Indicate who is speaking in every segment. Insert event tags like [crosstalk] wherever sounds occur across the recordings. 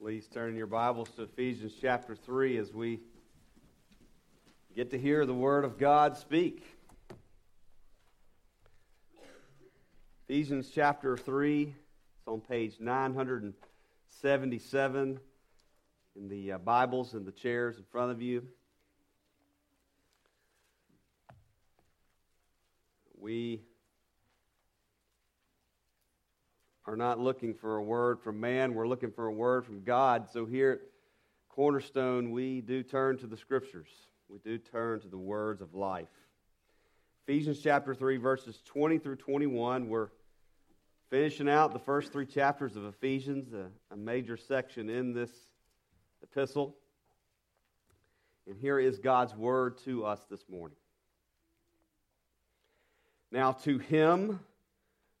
Speaker 1: Please turn your Bibles to Ephesians chapter 3 as we get to hear the Word of God speak. Ephesians chapter 3, it's on page 977 in the uh, Bibles and the chairs in front of you. We are not looking for a word from man, we're looking for a word from God. So here at Cornerstone, we do turn to the scriptures, we do turn to the words of life. Ephesians chapter 3, verses 20 through 21, we're finishing out the first three chapters of Ephesians, a, a major section in this epistle. And here is God's word to us this morning. Now, to him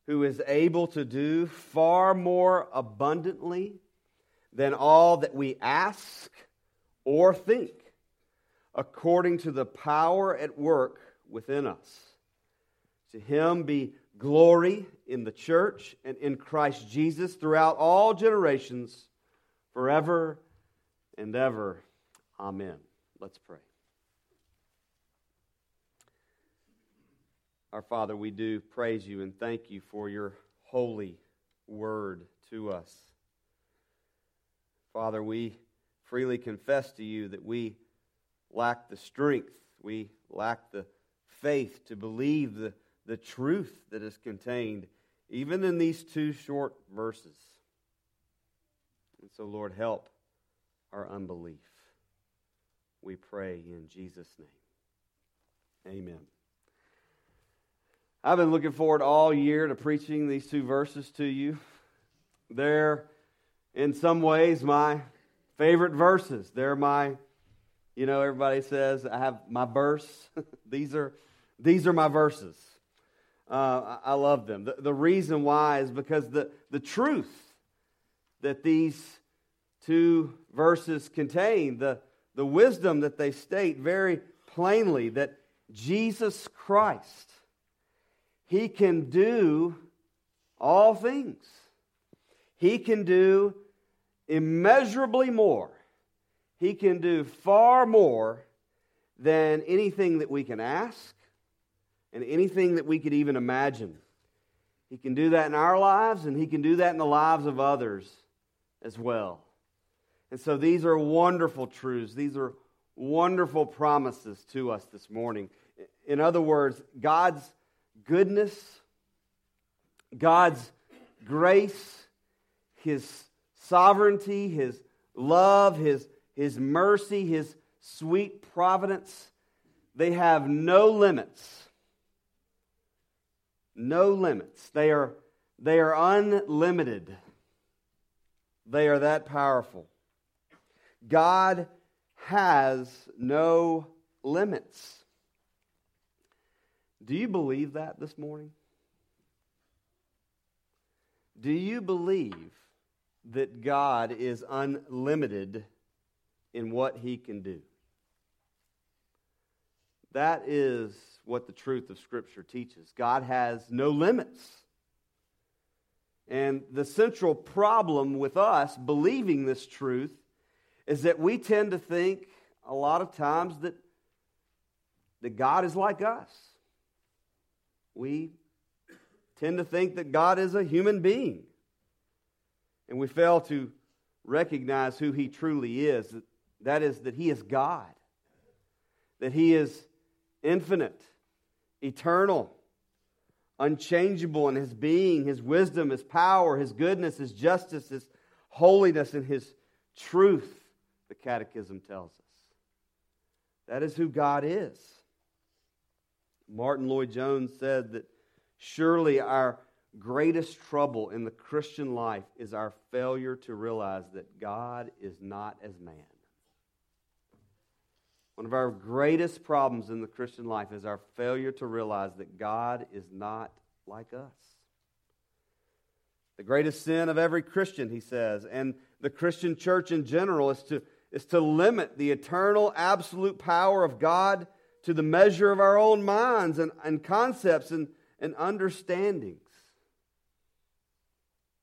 Speaker 1: who is able to do far more abundantly than all that we ask or think, according to the power at work within us. To him be glory in the church and in Christ Jesus throughout all generations, forever and ever. Amen. Let's pray. Our Father, we do praise you and thank you for your holy word to us. Father, we freely confess to you that we lack the strength, we lack the faith to believe the, the truth that is contained even in these two short verses. And so, Lord, help our unbelief. We pray in Jesus' name. Amen. I've been looking forward all year to preaching these two verses to you. They're, in some ways, my favorite verses. They're my, you know, everybody says I have my verse. [laughs] these are these are my verses. Uh, I, I love them. The, the reason why is because the, the truth that these two verses contain, the, the wisdom that they state very plainly, that Jesus Christ he can do all things. He can do immeasurably more. He can do far more than anything that we can ask and anything that we could even imagine. He can do that in our lives, and He can do that in the lives of others as well. And so these are wonderful truths. These are wonderful promises to us this morning. In other words, God's goodness, God's grace, His sovereignty, His love, His, His mercy, His sweet providence, they have no limits. No limits. They are, they are unlimited. They are that powerful. God has no limits. Do you believe that this morning? Do you believe that God is unlimited in what he can do? That is what the truth of Scripture teaches. God has no limits. And the central problem with us believing this truth is that we tend to think a lot of times that, that God is like us we tend to think that God is a human being. And we fail to recognize who He truly is. That is, that He is God, that He is infinite, eternal, unchangeable in His being, His wisdom, His power, His goodness, His justice, His holiness, and His truth, the Catechism tells us. That is who God is. Martyn Lloyd-Jones said that surely our greatest trouble in the Christian life is our failure to realize that God is not as man. One of our greatest problems in the Christian life is our failure to realize that God is not like us. The greatest sin of every Christian, he says, and the Christian church in general, is to, is to limit the eternal, absolute power of God to the measure of our own minds and, and concepts and, and understandings.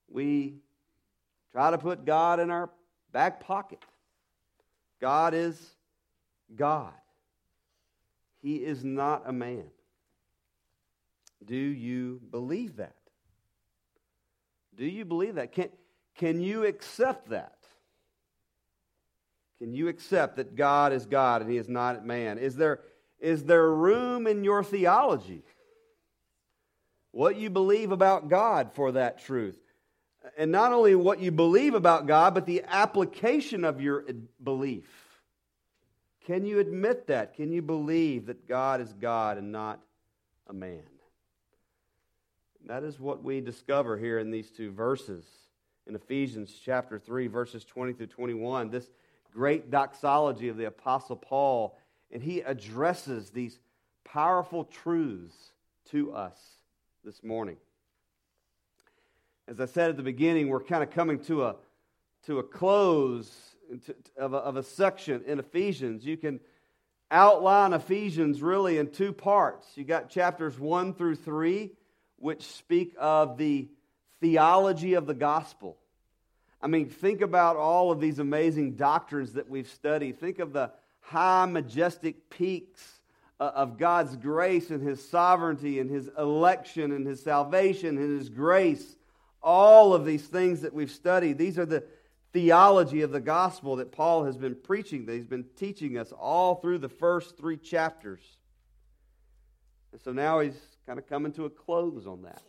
Speaker 1: We try to put God in our back pocket. God is God. He is not a man. Do you believe that? Do you believe that? Can, can you accept that? Can you accept that God is God and He is not man? Is there, is there room in your theology? What you believe about God for that truth? And not only what you believe about God, but the application of your belief. Can you admit that? Can you believe that God is God and not a man? That is what we discover here in these two verses in Ephesians chapter 3, verses 20 through 21. This great doxology of the Apostle Paul, and he addresses these powerful truths to us this morning. As I said at the beginning, we're kind of coming to a, to a close of a, of a section in Ephesians. You can outline Ephesians really in two parts. You got chapters 1 through 3 which speak of the theology of the gospel. I mean, think about all of these amazing doctrines that we've studied. Think of the high, majestic peaks uh, of God's grace and His sovereignty and His election and His salvation and His grace. All of these things that we've studied, these are the theology of the gospel that Paul has been preaching, that he's been teaching us all through the first three chapters. And so now he's kind of coming to a close on that.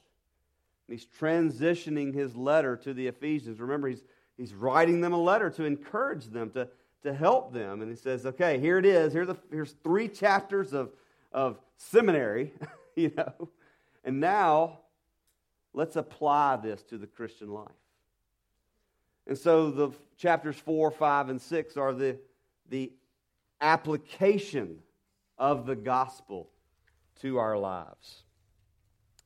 Speaker 1: He's transitioning his letter to the Ephesians. Remember, he's, he's writing them a letter to encourage them, to, to help them. And he says, okay, here it is. Here the, here's three chapters of, of seminary, [laughs] you know. And now let's apply this to the Christian life. And so the chapters 4, 5, and 6 are the, the application of the gospel to our lives.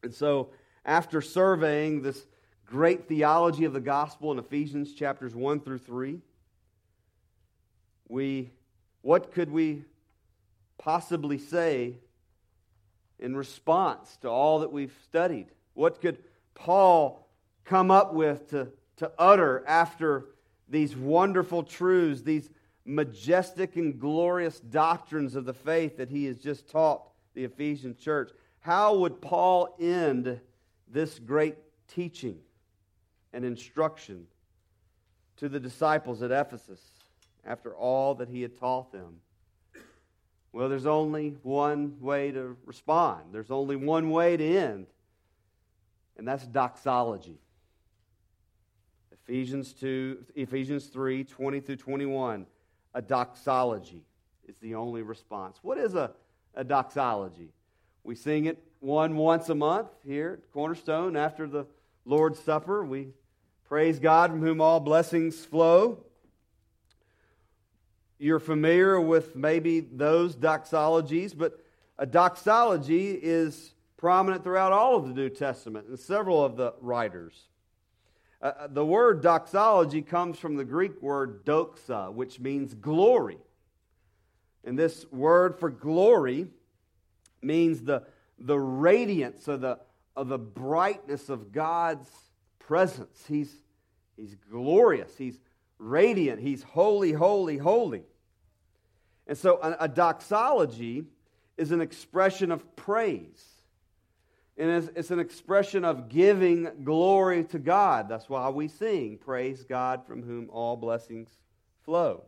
Speaker 1: And so, after surveying this great theology of the gospel in Ephesians chapters 1 through 3, we, what could we possibly say in response to all that we've studied? What could Paul come up with to, to utter after these wonderful truths, these majestic and glorious doctrines of the faith that he has just taught the Ephesian church? How would Paul end this great teaching and instruction to the disciples at Ephesus after all that he had taught them? Well, there's only one way to respond, there's only one way to end, and that's doxology. Ephesians 2, Ephesians 3, 20 through 21. A doxology is the only response. What is a, a doxology? We sing it one once a month here at Cornerstone after the Lord's Supper. We praise God from whom all blessings flow. You're familiar with maybe those doxologies, but a doxology is prominent throughout all of the New Testament and several of the writers. Uh, uh the word doxology comes from the Greek word doxa, which means glory. And this word for glory means the, the radiance or the, of the brightness of God's presence. He's, he's glorious. He's radiant. He's holy, holy, holy. And so a, a doxology is an expression of praise. And it's, it's, an expression of giving glory to God. That's why we sing, Praise God from whom all blessings flow.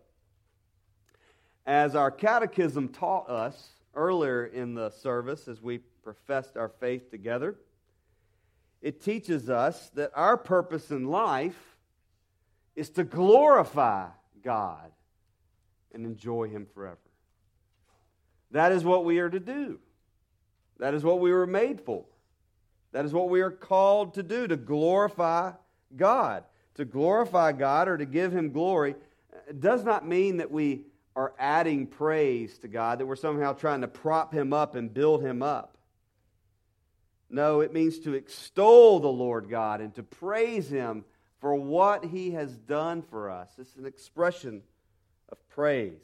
Speaker 1: As our catechism taught us, earlier in the service as we professed our faith together. It teaches us that our purpose in life is to glorify God and enjoy Him forever. That is what we are to do. That is what we were made for. That is what we are called to do, to glorify God. To glorify God or to give Him glory uh, does not mean that we are adding praise to God, that we're somehow trying to prop him up and build him up. No, it means to extol the Lord God and to praise him for what he has done for us. It's an expression praise.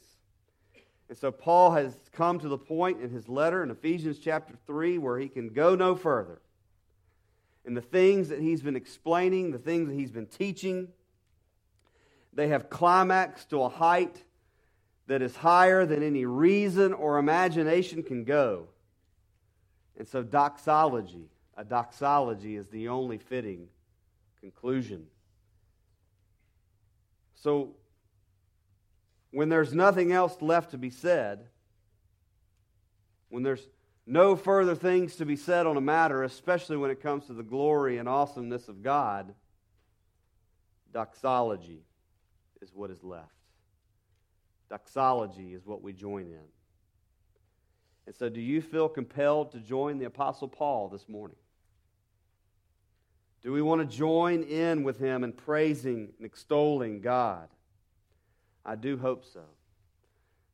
Speaker 1: And so Paul has come to the point in his letter in Ephesians chapter 3 where he can go no further. And the things that he's been explaining, the things that he's been teaching, they have climaxed to a height that is higher than any reason or imagination can go. And so, doxology, a doxology, is the only fitting conclusion. So, when there's nothing else left to be said, when there's no further things to be said on a matter, especially when it comes to the glory and awesomeness of God, doxology is what is left. Doxology is what we join in. And so, do you feel compelled to join the Apostle Paul this morning? Do we want to join in with him in praising and extolling God? I do hope so.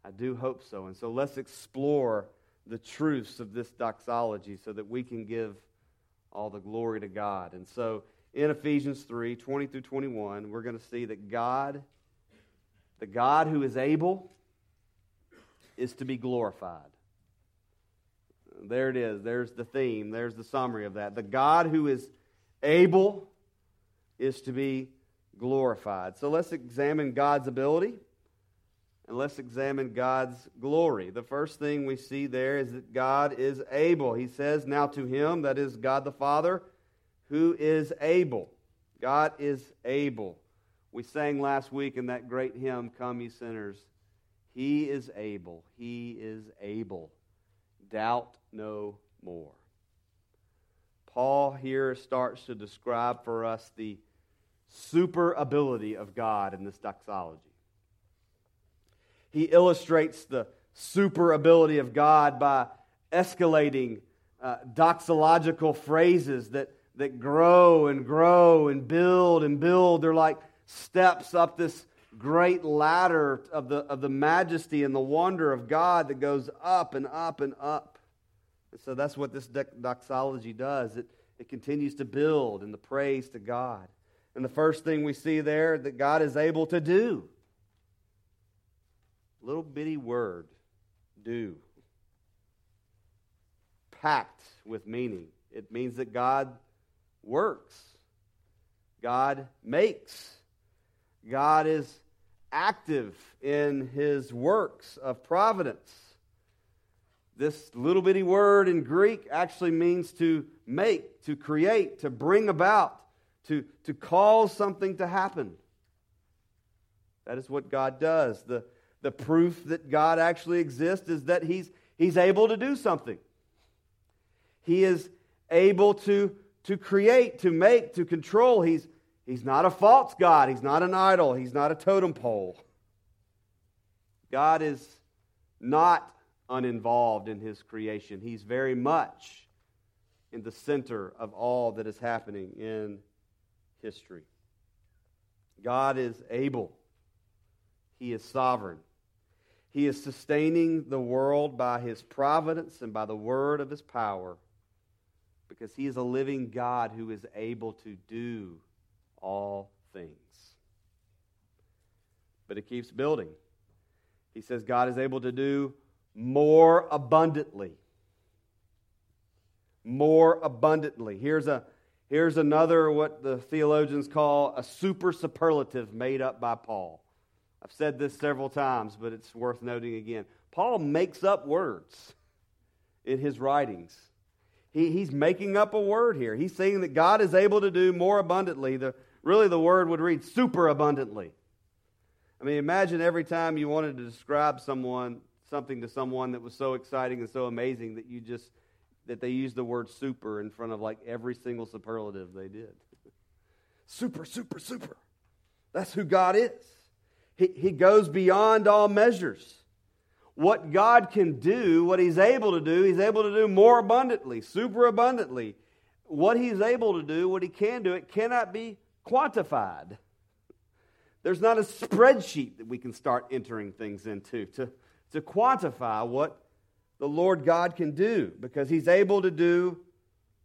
Speaker 1: I do hope so. And so let's explore the truths of this doxology so that we can give all the glory to God. And so in Ephesians 3 20 through 21, we're going to see that God, the God who is able, is to be glorified. There it is. There's the theme. There's the summary of that. The God who is able is to be glorified. So let's examine God's ability and let's examine God's glory. The first thing we see there is that God is able. He says, Now to him, that is God the Father, who is able. God is able. We sang last week in that great hymn, Come Ye Sinners. He is able. He is able. Doubt no more. Paul here starts to describe for us the super ability of God in this doxology. He illustrates the super ability of God by escalating uh, doxological phrases that, that grow and grow and build and build. They're like steps up this great ladder of the, of the majesty and the wonder of God that goes up and up and up. And so that's what this doxology does. It, it continues to build in the praise to God. And the first thing we see there that God is able to do. Little bitty word, do. Packed with meaning. It means that God works, God makes, God is active in his works of providence. This little bitty word in Greek actually means to make, to create, to bring about, to, to cause something to happen. That is what God does. The, the proof that God actually exists is that he's, he's able to do something. He is able to, to create, to make, to control. He's, he's not a false God. He's not an idol. He's not a totem pole. God is not uninvolved in his creation. He's very much in the center of all that is happening in history. God is able, He is sovereign. He is sustaining the world by His providence and by the word of His power because He is a living God who is able to do all things. But it keeps building. He says God is able to do more abundantly. More abundantly. Here's, a, here's another, what the theologians call a super superlative made up by Paul. I've said this several times, but it's worth noting again. Paul makes up words in his writings. He, he's making up a word here. He's saying that God is able to do more abundantly. The, really, the word would read super abundantly. I mean, imagine every time you wanted to describe someone something to someone that was so exciting and so amazing that you just that they used the word super in front of like every single superlative they did. super, super, super. That's who God is. He, he goes beyond all measures. What God can do, what He's able to do, He's able to do more abundantly, super abundantly. What He's able to do, what He can do, it cannot be quantified. There's not a spreadsheet that we can start entering things into to, to quantify what the Lord God can do because He's able to do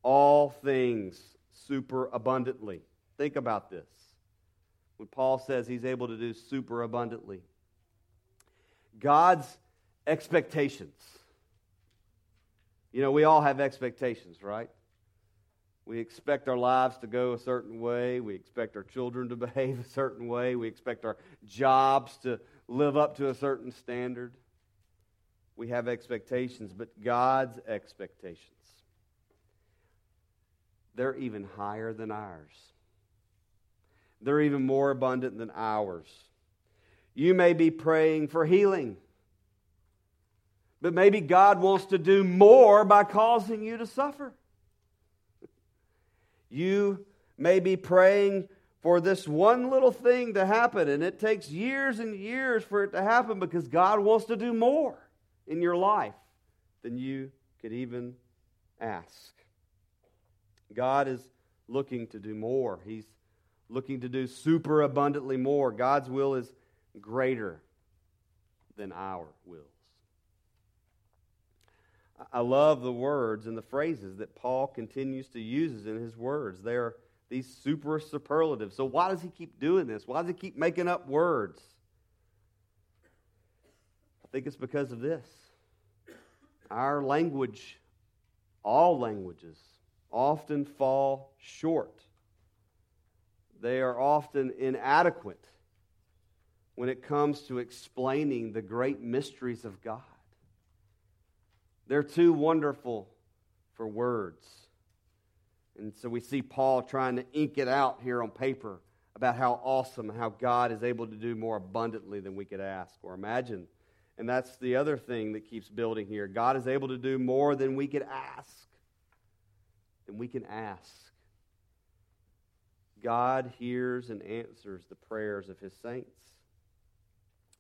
Speaker 1: all things super abundantly. Think about this. When Paul says He's able to do super abundantly, God's expectations. You know, we all have expectations, right? We expect our lives to go a certain way. We expect our children to [laughs] behave a certain way. We expect our jobs to live up to a certain standard. We have expectations, but God's expectations, they're even higher than ours. They're even more abundant than ours. You may be praying for healing, but maybe God wants to do more by causing you to suffer. You may be praying for this one little thing to happen, and it takes years and years for it to happen because God wants to do more in your life than you could even ask. God is looking to do more. He's looking to do super abundantly more. God's will is greater than our wills. I love the words and the phrases that Paul continues to use in his words. They are these super superlatives. So, why does he keep doing this? Why does he keep making up words? I think it's because of this. Our language, all languages, often fall short. They are often inadequate when it comes to explaining the great mysteries of God. They're too wonderful for words. And so we see Paul trying to ink it out here on paper about how awesome, how God is able to do more abundantly than we could ask or imagine. And that's the other thing that keeps building here. God is able to do more than we could ask. Than we can ask. God hears and answers the prayers of his saints.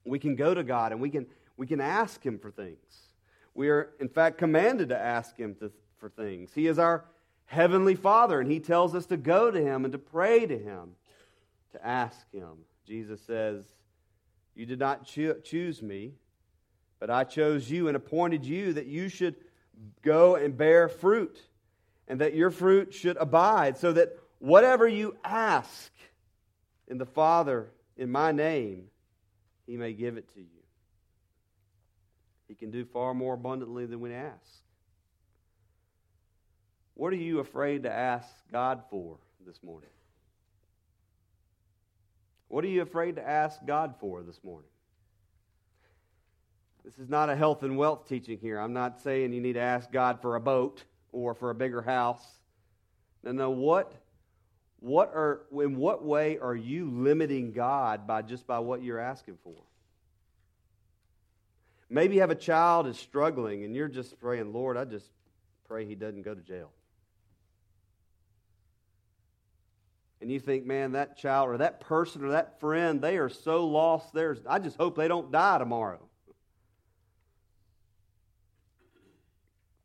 Speaker 1: We can go to God and we can, we can ask him for things. We are, in fact, commanded to ask Him to, for things. He is our Heavenly Father, and He tells us to go to Him and to pray to Him, to ask Him. Jesus says, You did not cho- choose me, but I chose you and appointed you that you should go and bear fruit, and that your fruit should abide, so that whatever you ask in the Father in my name, He may give it to you. He can do far more abundantly than we ask. What are you afraid to ask God for this morning? What are you afraid to ask God for this morning? This is not a health and wealth teaching here. I'm not saying you need to ask God for a boat or for a bigger house. No, no. What, what are, in what way are you limiting God by just by what you're asking for? Maybe you have a child is struggling and you're just praying, Lord, I just pray he doesn't go to jail. And you think, man, that child or that person or that friend, they are so lost. There's, I just hope they don't die tomorrow.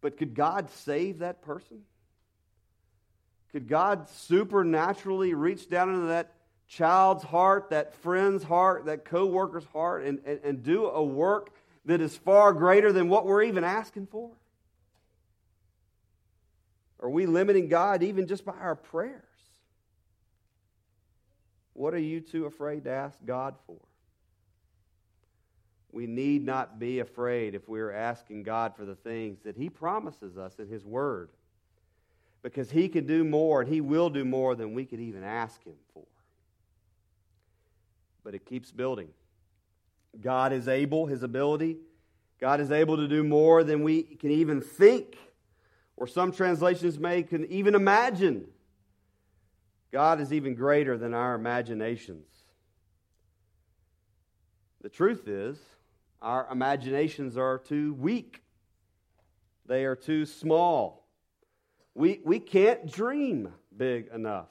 Speaker 1: But could God save that person? Could God supernaturally reach down into that child's heart, that friend's heart, that co worker's heart, and, and, and do a work that is far greater than what we're even asking for? Are we limiting God even just by our prayers? What are you too afraid to ask God for? We need not be afraid if we're asking God for the things that He promises us in His Word. Because He can do more and He will do more than we could even ask Him for. But it keeps building. God is able, his ability. God is able to do more than we can even think, or some translations may can even imagine. God is even greater than our imaginations. The truth is, our imaginations are too weak, they are too small. We, we can't dream big enough.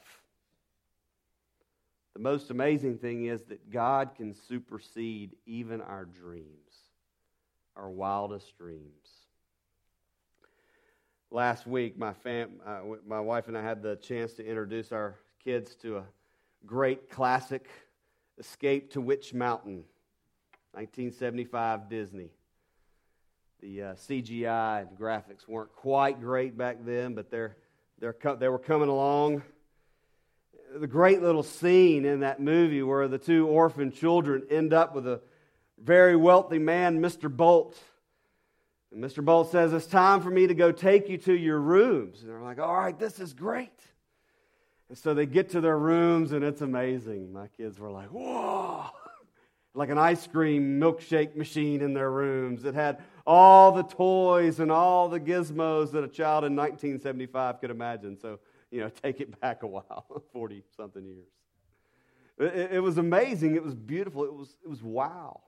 Speaker 1: The most amazing thing is that God can supersede even our dreams, our wildest dreams. Last week, my, fam, uh, my wife and I had the chance to introduce our kids to a great classic, Escape to Witch Mountain, 1975 Disney. The uh, CGI and graphics weren't quite great back then, but they're, they're, they were coming along the great little scene in that movie where the two orphan children end up with a very wealthy man, Mr. Bolt. And Mr. Bolt says, It's time for me to go take you to your rooms. And they're like, All right, this is great. And so they get to their rooms, and it's amazing. My kids were like, whoa! Like an ice cream milkshake machine in their rooms. It had all the toys and all the gizmos that a child in 1975 could imagine. So, you know, [laughs] take it back a while [laughs] 40 something years. It, it was amazing. It was beautiful. It was, it was wow.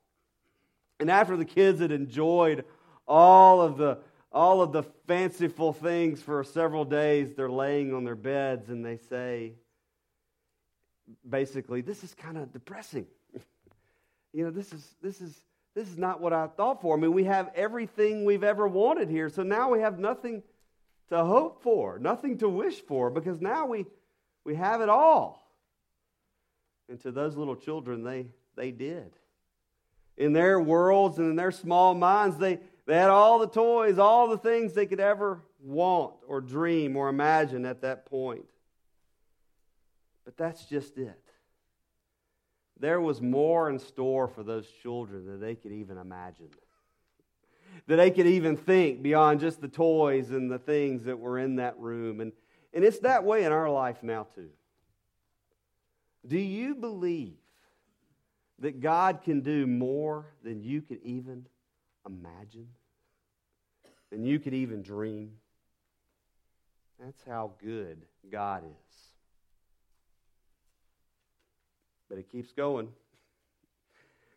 Speaker 1: And after the kids had enjoyed all of the all of the fanciful things for several days, they're laying on their beds and they say, basically, this is kind of depressing. You know, this is this is this is not what I thought for. I mean, we have everything we've ever wanted here, so now we have nothing to hope for, nothing to wish for, because now we we have it all. And to those little children, they they did. In their worlds and in their small minds, they they had all the toys, all the things they could ever want or dream or imagine at that point. But that's just it. There was more in store for those children than they could even imagine. That they could even think beyond just the toys and the things that were in that room. And, and it's that way in our life now, too. Do you believe that God can do more than you could even imagine, than you could even dream. That's how good God is. But it keeps going.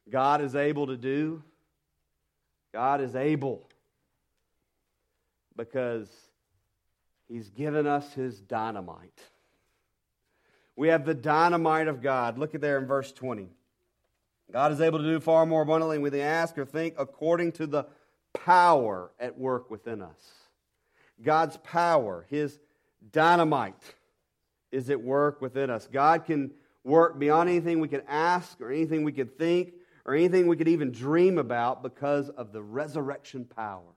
Speaker 1: God is able to do, God is able because He's given us His dynamite. We have the dynamite of God. Look at there in verse 20. God is able to do far more abundantly than we ask or think according to the power at work within us. God's power, His dynamite, is at work within us. God can work beyond anything we could ask or anything we could think or anything we could even dream about because of the resurrection power.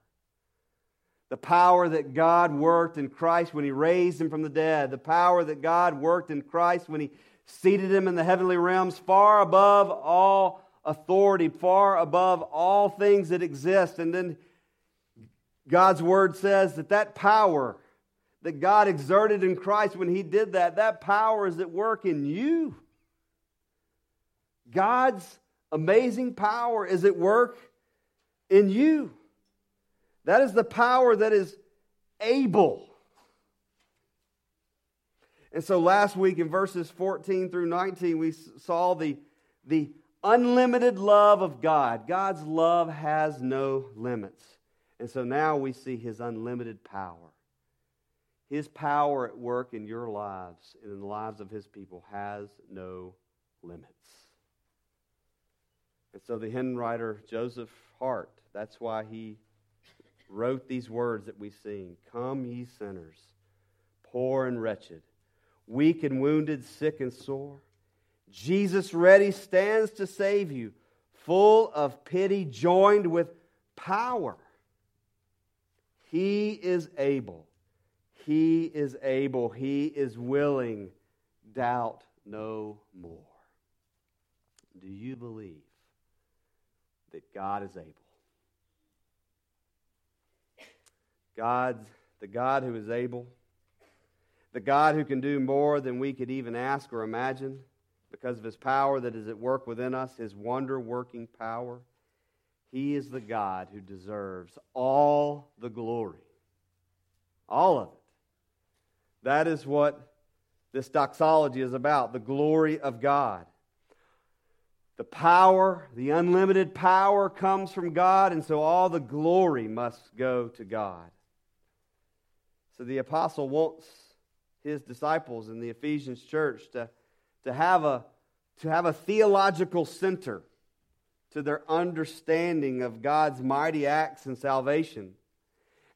Speaker 1: The power that God worked in Christ when He raised Him from the dead. The power that God worked in Christ when He seated him in the heavenly realms far above all authority, far above all things that exist. And then God's word says that that power that God exerted in Christ when he did that, that power is at work in you. God's amazing power is at work in you. That is the power that is able and so last week in verses 14 through 19, we saw the, the unlimited love of God. God's love has no limits. And so now we see his unlimited power. His power at work in your lives and in the lives of his people has no limits. And so the hymn writer, Joseph Hart, that's why he wrote these words that we sing Come, ye sinners, poor and wretched weak and wounded, sick and sore. Jesus ready stands to save you, full of pity, joined with power. He is able. He is able. He is willing. Doubt no more. Do you believe that God is able? God's the God who is able the God who can do more than we could even ask or imagine because of his power that is at work within us, his wonder working power. He is the God who deserves all the glory. All of it. That is what this doxology is about the glory of God. The power, the unlimited power comes from God, and so all the glory must go to God. So the apostle wants his disciples in the Ephesians church to, to, have, a, to have a theological center to their understanding of God's mighty acts and salvation.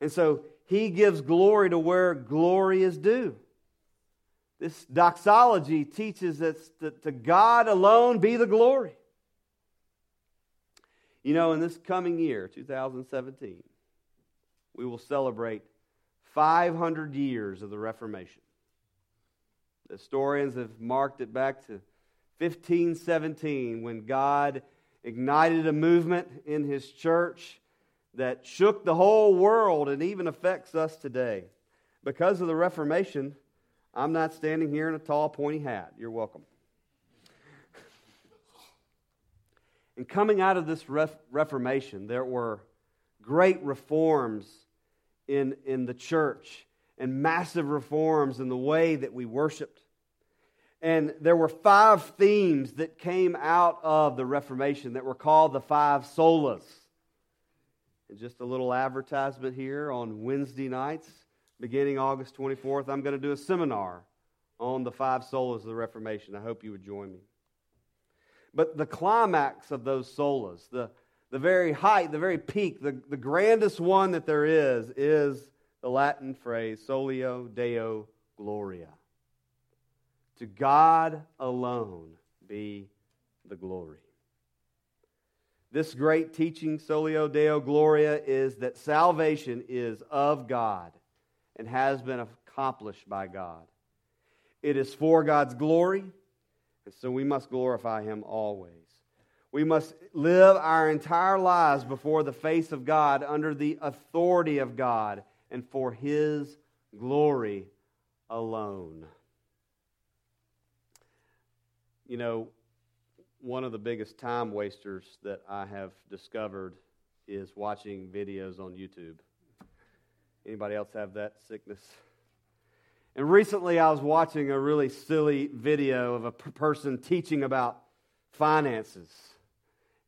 Speaker 1: And so he gives glory to where glory is due. This doxology teaches us that to God alone be the glory. You know, in this coming year, 2017, we will celebrate 500 years of the Reformation. Historians have marked it back to 1517 when God ignited a movement in his church that shook the whole world and even affects us today. Because of the Reformation, I'm not standing here in a tall, pointy hat. You're welcome. [laughs] And coming out of this ref- Reformation, there were great reforms in, in the church and massive reforms in the way that we worshiped. And there were five themes that came out of the Reformation that were called the five solas. And just a little advertisement here on Wednesday nights, beginning August 24th, I'm going to do a seminar on the five solas of the Reformation. I hope you would join me. But the climax of those solas, the, the very height, the very peak, the, the grandest one that there is, is the Latin phrase soli deo gloria. To God alone be the glory. This great teaching, Soli Deo Gloria, is that salvation is of God and has been accomplished by God. It is for God's glory, and so we must glorify Him always. We must live our entire lives before the face of God under the authority of God and for His glory alone. You know, one of the biggest time wasters that I have discovered is watching videos on YouTube. Anybody else have that sickness? And recently I was watching a really silly video of a person teaching about finances.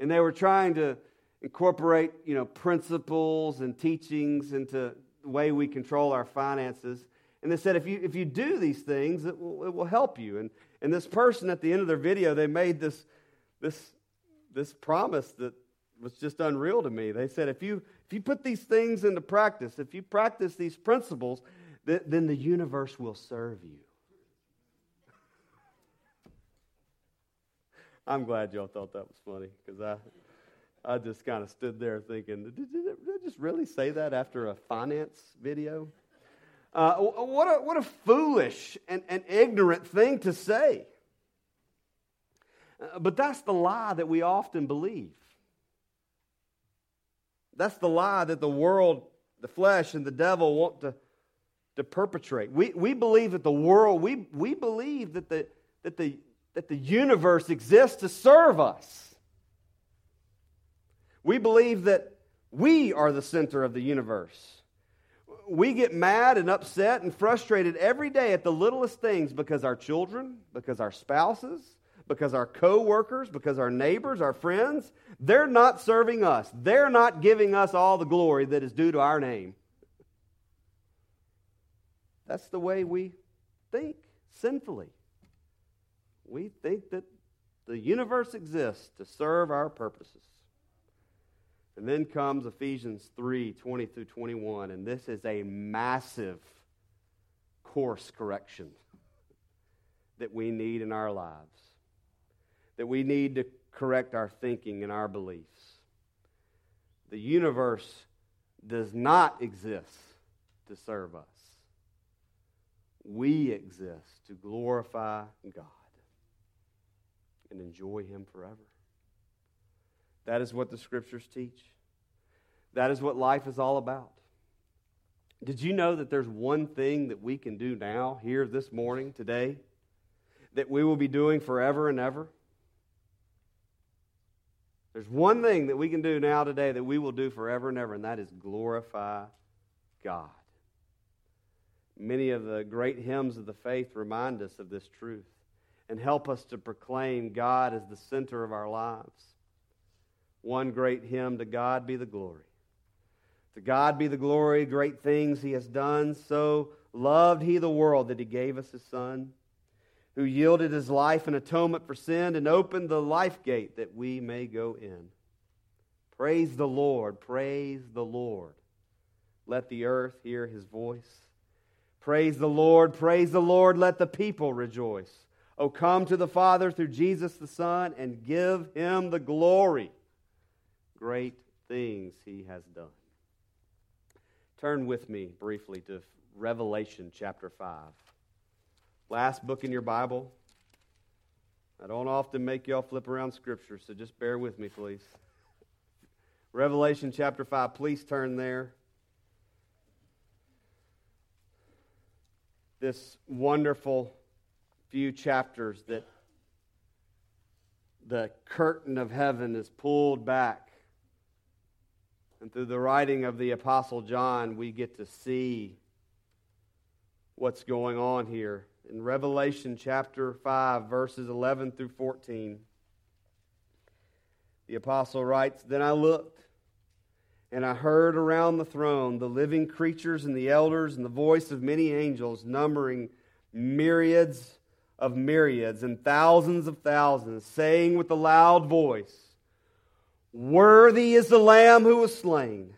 Speaker 1: And they were trying to incorporate, you know, principles and teachings into the way we control our finances. And they said if you if you do these things, it will, it will help you. And and this person at the end of their video, they made this, this, this promise that was just unreal to me. They said, if you, if you put these things into practice, if you practice these principles, th- then the universe will serve you. I'm glad y'all thought that was funny because I, I just kind of stood there thinking, did, did, did, I just really say that after a finance video? Uh, what, a, what a foolish and, and ignorant thing to say. Uh, but that's the lie that we often believe. That's the lie that the world, the flesh, and the devil want to, to perpetrate. We, we believe that the world, we, we believe that the, that, the, that the universe exists to serve us. We believe that we are the center of the universe we get mad and upset and frustrated every day at the littlest things because our children, because our spouses, because our co-workers, because our neighbors, our friends, they're not serving us. They're not giving us all the glory that is due to our name. That's the way we think sinfully. We think that the universe exists to serve our purposes. And then comes Ephesians 3 20 through 21, and this is a massive course correction that we need in our lives, that we need to correct our thinking and our beliefs. The universe does not exist to serve us, we exist to glorify God and enjoy Him forever. That is what the scriptures teach. That is what life is all about. Did you know that there's one thing that we can do now, here this morning, today, that we will be doing forever and ever? There's one thing that we can do now today that we will do forever and ever, and that is glorify God. Many of the great hymns of the faith remind us of this truth and help us to proclaim God as the center of our lives one great hymn To God be the glory. To God be the glory, great things he has done. So loved he the world that he gave us his Son, who yielded his life in atonement for sin and opened the life gate that we may go in. Praise the Lord, praise the Lord. Let the earth hear his voice. Praise the Lord, praise the Lord, let the people rejoice. Oh, come to the Father through Jesus the Son and give him the glory great things he has done. Turn with me briefly to Revelation chapter 5. Last book in your Bible. I don't often make y'all flip around scripture, so just bear with me, please. Revelation chapter 5. Please turn there. this wonderful few chapters that the curtain of heaven is pulled back. And through the writing of the Apostle John, we get to see what's going on here. In Revelation chapter 5, verses 11 through 14, the Apostle writes Then I looked, and I heard around the throne the living creatures and the elders, and the voice of many angels, numbering myriads of myriads and thousands of thousands, saying with a loud voice, Worthy is the Lamb who was slain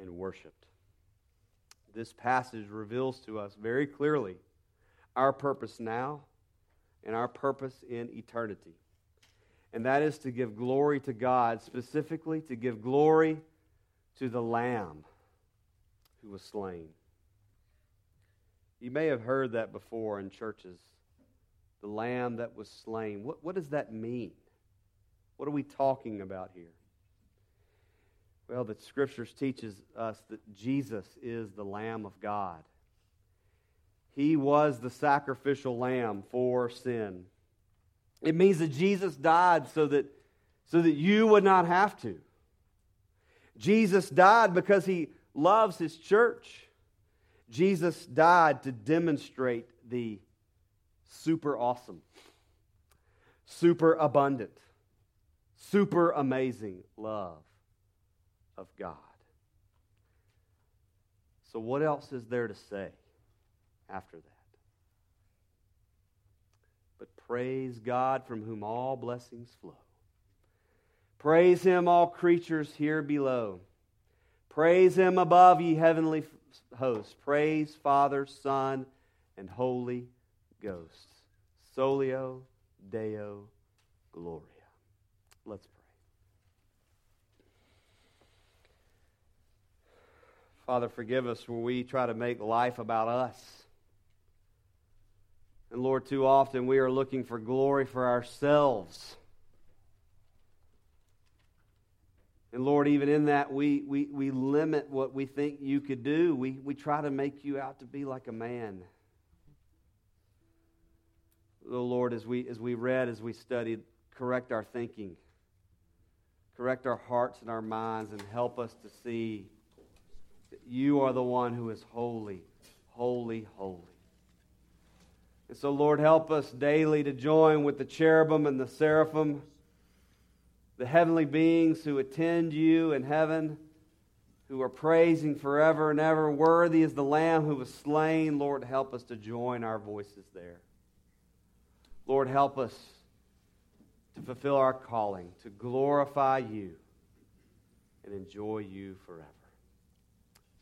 Speaker 1: and worshiped. This passage reveals to us very clearly our purpose now and our purpose in eternity. And that is to give glory to God, specifically to give glory to the Lamb who was slain. You may have heard that before in churches the lamb that was slain. What, what does that mean? What are we talking about here? Well, the scriptures teaches us that Jesus is the Lamb of God. He was the sacrificial lamb for sin. It means that Jesus died so that, so that you would not have to. Jesus died because he loves his church. Jesus died to demonstrate the super awesome, super abundant, super amazing love of God. So, what else is there to say after that? But praise God from whom all blessings flow. Praise Him, all creatures here below. Praise Him above, ye heavenly hosts. Praise Father, Son, and Holy Ghost. Soli Deo Gloria. Let's pray. Father, forgive us where we try to make life about us. And Lord, too often we are looking for glory for ourselves. And Lord, even in that, we, we, we limit what we think you could do. We, we try to make you out to be like a man oh Lord, as we, as we read, as we studied, correct our thinking, correct our hearts and our minds, and help us to see that you are the one who is holy, holy, holy. And so, Lord, help us daily to join with the cherubim and the seraphim, the heavenly beings who attend you in heaven, who are praising forever and ever. Worthy is the Lamb who was slain. Lord, help us to join our voices there. Lord, help us to fulfill our calling, to glorify you and enjoy you forever.